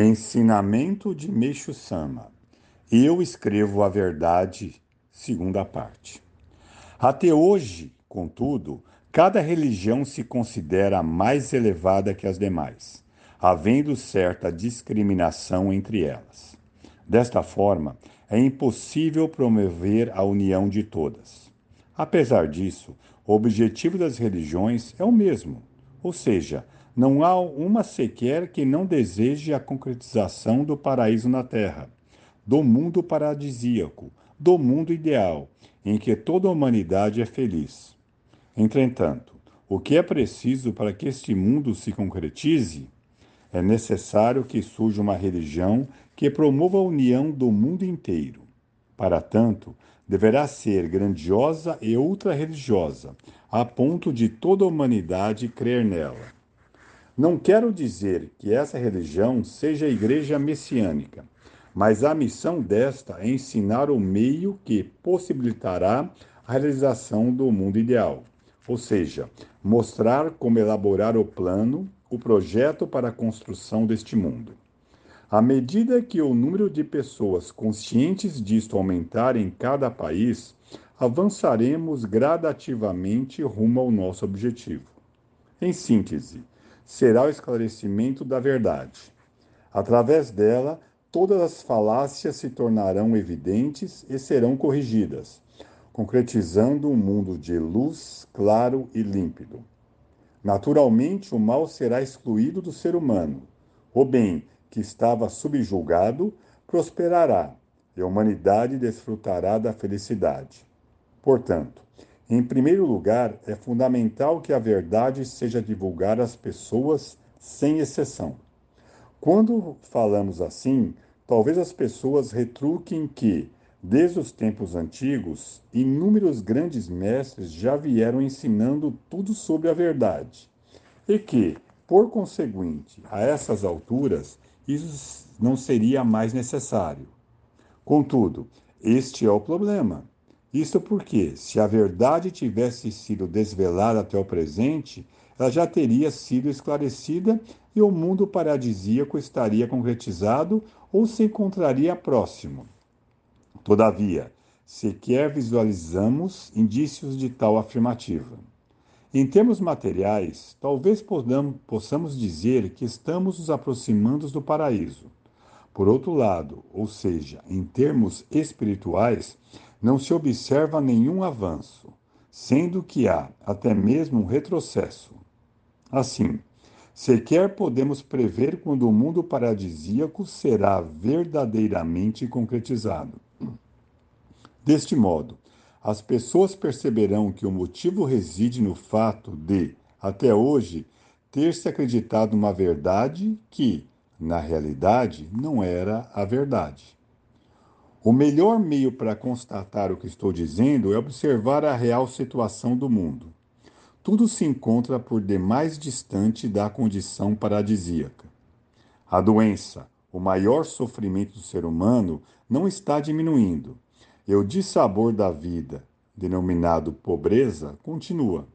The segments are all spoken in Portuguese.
Ensinamento de Meixo Sama. Eu escrevo a verdade, segunda parte. Até hoje, contudo, cada religião se considera mais elevada que as demais, havendo certa discriminação entre elas. Desta forma, é impossível promover a união de todas. Apesar disso, o objetivo das religiões é o mesmo, ou seja, não há uma sequer que não deseje a concretização do paraíso na terra, do mundo paradisíaco, do mundo ideal, em que toda a humanidade é feliz. Entretanto, o que é preciso para que este mundo se concretize? É necessário que surja uma religião que promova a união do mundo inteiro. Para tanto, deverá ser grandiosa e ultra-religiosa, a ponto de toda a humanidade crer nela. Não quero dizer que essa religião seja a igreja messiânica, mas a missão desta é ensinar o meio que possibilitará a realização do mundo ideal, ou seja, mostrar como elaborar o plano, o projeto para a construção deste mundo. À medida que o número de pessoas conscientes disto aumentar em cada país, avançaremos gradativamente rumo ao nosso objetivo. Em síntese, será o esclarecimento da verdade. Através dela, todas as falácias se tornarão evidentes e serão corrigidas, concretizando um mundo de luz, claro e límpido. Naturalmente, o mal será excluído do ser humano. O bem, que estava subjulgado, prosperará, e a humanidade desfrutará da felicidade. Portanto, em primeiro lugar, é fundamental que a verdade seja divulgada às pessoas sem exceção. Quando falamos assim, talvez as pessoas retruquem que, desde os tempos antigos, inúmeros grandes mestres já vieram ensinando tudo sobre a verdade, e que, por conseguinte, a essas alturas, isso não seria mais necessário. Contudo, este é o problema. Isto porque, se a verdade tivesse sido desvelada até o presente, ela já teria sido esclarecida e o mundo paradisíaco estaria concretizado ou se encontraria próximo. Todavia, sequer visualizamos indícios de tal afirmativa. Em termos materiais, talvez possamos dizer que estamos nos aproximando do paraíso. Por outro lado, ou seja, em termos espirituais, não se observa nenhum avanço, sendo que há até mesmo um retrocesso. Assim, sequer podemos prever quando o mundo paradisíaco será verdadeiramente concretizado. Deste modo, as pessoas perceberão que o motivo reside no fato de, até hoje, ter se acreditado uma verdade que, na realidade, não era a verdade. O melhor meio para constatar o que estou dizendo é observar a real situação do mundo. Tudo se encontra por demais distante da condição paradisíaca. A doença, o maior sofrimento do ser humano, não está diminuindo, e o dissabor da vida, denominado pobreza, continua.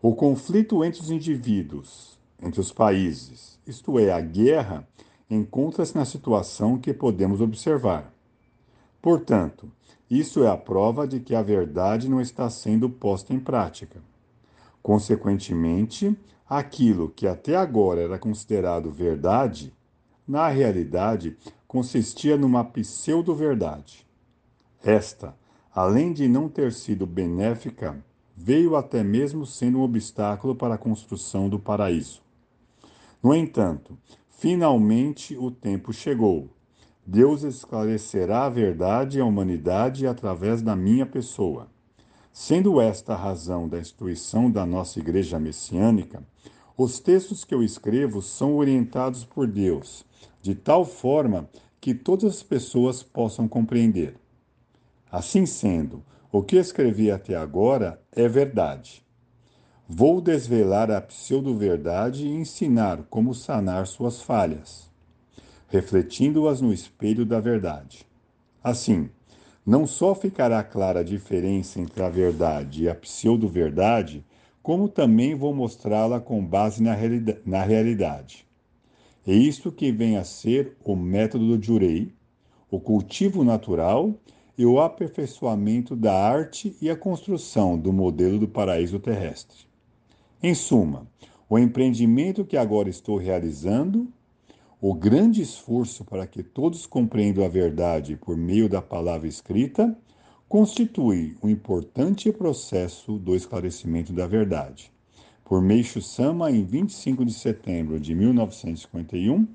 O conflito entre os indivíduos, entre os países, isto é, a guerra, encontra-se na situação que podemos observar. Portanto, isso é a prova de que a verdade não está sendo posta em prática. Consequentemente, aquilo que até agora era considerado verdade, na realidade consistia numa pseudo-verdade. Esta, além de não ter sido benéfica, veio até mesmo sendo um obstáculo para a construção do paraíso. No entanto, finalmente o tempo chegou Deus esclarecerá a verdade à humanidade através da minha pessoa. Sendo esta a razão da instituição da nossa Igreja Messiânica, os textos que eu escrevo são orientados por Deus, de tal forma que todas as pessoas possam compreender. Assim sendo, o que escrevi até agora é verdade. Vou desvelar a pseudo-verdade e ensinar como sanar suas falhas refletindo-as no espelho da verdade. Assim, não só ficará clara a diferença entre a verdade e a pseudo-verdade, como também vou mostrá-la com base na, realidade. É isto que vem a ser o método do Jurei, o cultivo natural e o aperfeiçoamento da arte e a construção do modelo do paraíso terrestre. Em suma, o empreendimento que agora estou realizando, o grande esforço para que todos compreendam a verdade por meio da palavra escrita, constitui um importante processo do esclarecimento da verdade. Por Meixo Sama, em 25 de setembro de 1951,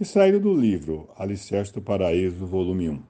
extraído do livro Alicerce do Paraíso, volume 1.